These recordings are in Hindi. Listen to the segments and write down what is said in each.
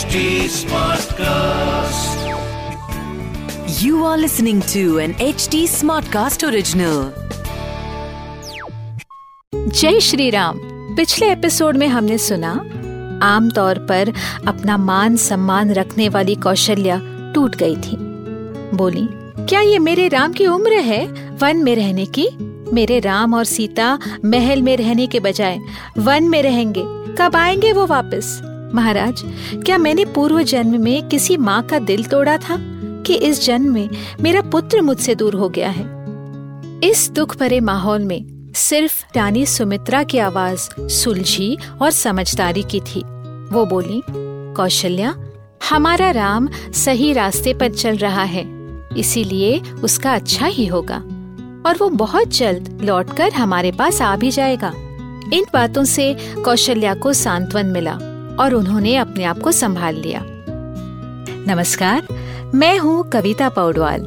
HD Smartcast. You are listening to an HD Smartcast original. जय श्री राम पिछले एपिसोड में हमने सुना, आमतौर पर अपना मान सम्मान रखने वाली कौशल्या टूट गई थी। बोली, क्या ये मेरे राम की उम्र है? वन में रहने की? मेरे राम और सीता महल में रहने के बजाय वन में रहेंगे। कब आएँगे वो वापस? महाराज, क्या मैंने पूर्व जन्म में किसी माँ का दिल तोड़ा था कि इस जन्म में मेरा पुत्र मुझसे दूर हो गया है? इस दुख भरे माहौल में सिर्फ़ रानी सुमित्रा की आवाज़ सुलझी और समझदारी की थी। वो बोली, कौशल्या, हमारा राम सही रास्ते पर चल रहा है, इसीलिए उसका अच्छा ही होगा, और वो बहुत जल्द लौटकर हमारे पास आ भी जाएगा। इन बातों से कौशल्या को सांत्वन मिला। और उन्होंने अपने आप को संभाल लिया। नमस्कार, मैं हूँ कविता पौडवाल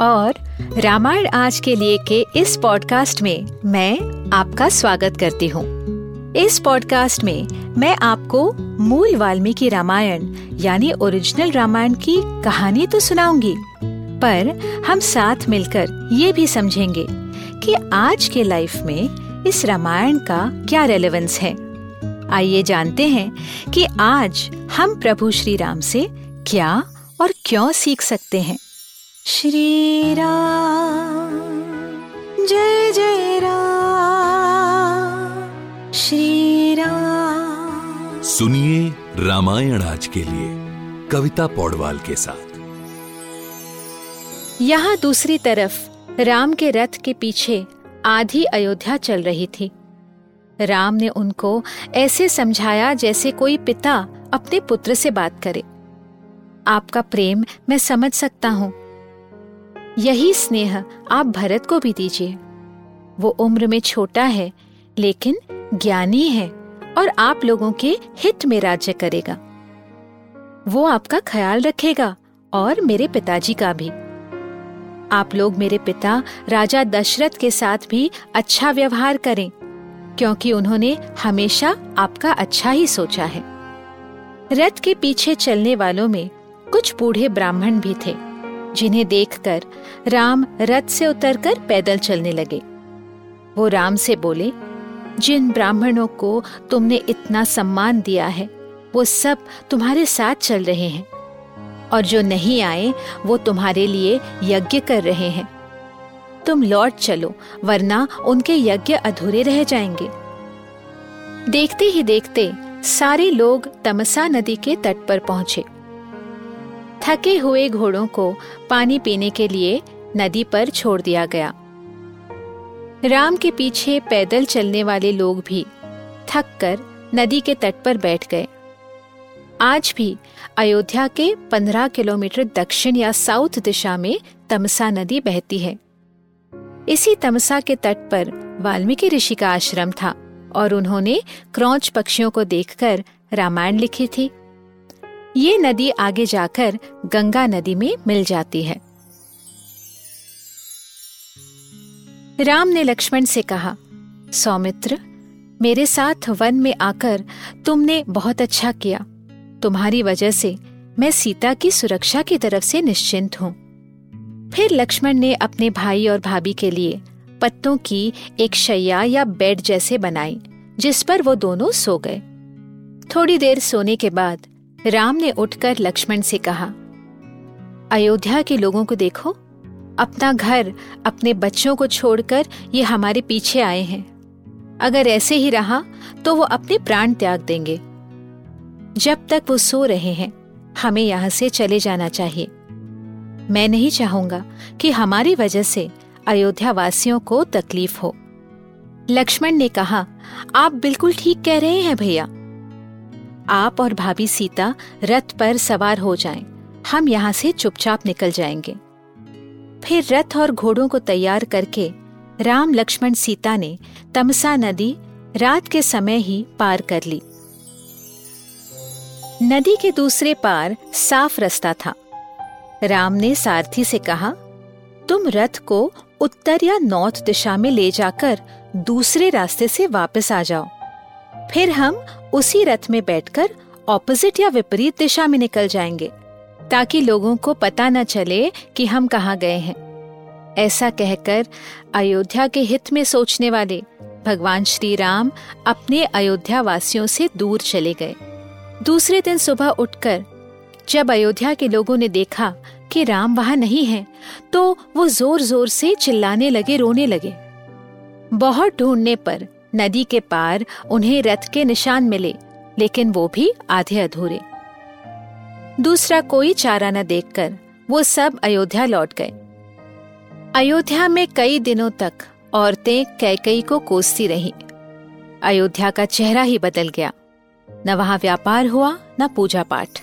और रामायण आज के लिए के इस पॉडकास्ट में मैं आपका स्वागत करती हूँ। इस पॉडकास्ट में मैं आपको मूल वाल्मीकि रामायण यानी ओरिजिनल रामायण की कहानी तो सुनाऊँगी, पर हम साथ मिलकर ये भी समझेंगे कि आज के लाइफ में इस रामायण का क्या रेलेवेंस है। आइए जानते हैं कि आज हम प्रभु श्री राम से क्या और क्यों सीख सकते हैं। श्री राम जय जय राम। श्री राम सुनिए रामायण आज के लिए कविता पौडवाल के साथ। यहाँ दूसरी तरफ़ राम के रथ के पीछे आधी अयोध्या चल रही थी। राम ने उनको ऐसे समझाया जैसे कोई पिता अपने पुत्र से बात करे। आपका प्रेम मैं समझ सकता हूँ। यही स्नेह आप भरत को भी दीजिए। वो उम्र में छोटा है, लेकिन ज्ञानी है और आप लोगों के हित में राज्य करेगा। वो आपका ख्याल रखेगा और मेरे पिताजी का भी। आप लोग मेरे पिता राजा दशरथ के साथ भी अच्छा व्यवहार करें। क्योंकि उन्होंने हमेशा आपका अच्छा ही सोचा है। रथ के पीछे चलने वालों में कुछ बूढ़े ब्राह्मण भी थे, जिन्हें देखकर राम रथ से उतरकर पैदल चलने लगे। वो राम से बोले, जिन ब्राह्मणों को तुमने इतना सम्मान दिया है, वो सब तुम्हारे साथ चल रहे हैं, और जो नहीं आए, वो तुम्हारे लिए यज्ञ कर रहे हैं। तुम लौट चलो, वरना उनके यज्ञ अधूरे रह जाएँगे। देखते ही देखते सारे लोग तमसा नदी के तट पर पहुँचे। थके हुए घोड़ों को पानी पीने के लिए नदी पर छोड़ दिया गया। राम के पीछे पैदल चलने वाले लोग भी थक कर नदी के तट पर बैठ गए। आज भी अयोध्या के पंद्रह किलोमीटर दक्षिण या साउथ दिशा में तमसा नदी बहती है। इसी तमसा के तट पर वाल्मीकि ऋषि का आश्रम था और उन्होंने क्रौच पक्षियों को देखकर रामायण लिखी थी। ये नदी आगे जाकर गंगा नदी में मिल जाती है। राम ने लक्ष्मण से कहा, सौमित्र, मेरे साथ वन में आकर तुमने बहुत अच्छा किया। तुम्हारी वजह से मैं सीता की सुरक्षा की तरफ़ से निश्चिंत हूँ। फिर लक्ष्मण ने अपने भाई और भाभी के लिए पत्तों की एक शैया या बेड जैसे बनाई, जिस पर वो दोनों सो गए। थोड़ी देर सोने के बाद राम ने उठकर लक्ष्मण से कहा, अयोध्या के लोगों को देखो। अपना घर, अपने बच्चों को छोड़कर ये हमारे पीछे आए हैं। अगर ऐसे ही रहा तो वो अपने प्राण त्याग देंगे। जब तक वो सो रहे हैं, हमें यहाँ से चले जाना चाहिए। मैं नहीं चाहूँगा कि हमारी वजह से अयोध्या वासियों को तकलीफ़ हो। लक्ष्मण ने कहा, आप बिल्कुल ठीक कह रहे हैं भैया। आप और भाभी सीता रथ पर सवार हो जाएँ। हम यहाँ से चुपचाप निकल जाएँगे। फिर रथ और घोड़ों को तैयार करके राम लक्ष्मण सीता ने तमसा नदी रात के समय ही पार कर ली। नदी के दूसरे पार साफ़ रास्ता था। राम ने सारथी से कहा, तुम रथ को उत्तर या नॉर्थ दिशा में ले जाकर दूसरे रास्ते से वापस आ जाओ। फिर हम उसी रथ में बैठकर ऑपोजिट या विपरीत दिशा में निकल जाएँगे, ताकि लोगों को पता न चले कि हम कहाँ गए हैं। ऐसा कहकर अयोध्या के हित में सोचने वाले भगवान श्री राम अपने अयोध्या वासियों से दूर चले गए। दूसरे दिन सुबह उठकर जब अयोध्या के लोगों ने देखा कि राम वहाँ नहीं है तो वो ज़ोर ज़ोर से चिल्लाने लगे, रोने लगे। बहुत ढूँढने पर नदी के पार उन्हें रथ के निशान मिले, लेकिन वो भी आधे अधूरे। दूसरा कोई चारा न देखकर वो सब अयोध्या लौट गए। अयोध्या में कई दिनों तक औरतें कैकई को कोसती रहीं। अयोध्या का चेहरा ही बदल गया। न वहाँ व्यापार हुआ, न पूजा पाठ।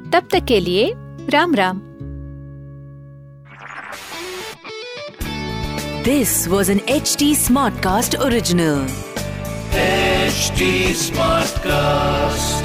तब तक के लिए Ram Ram. This was an H T smart cast original H smart cast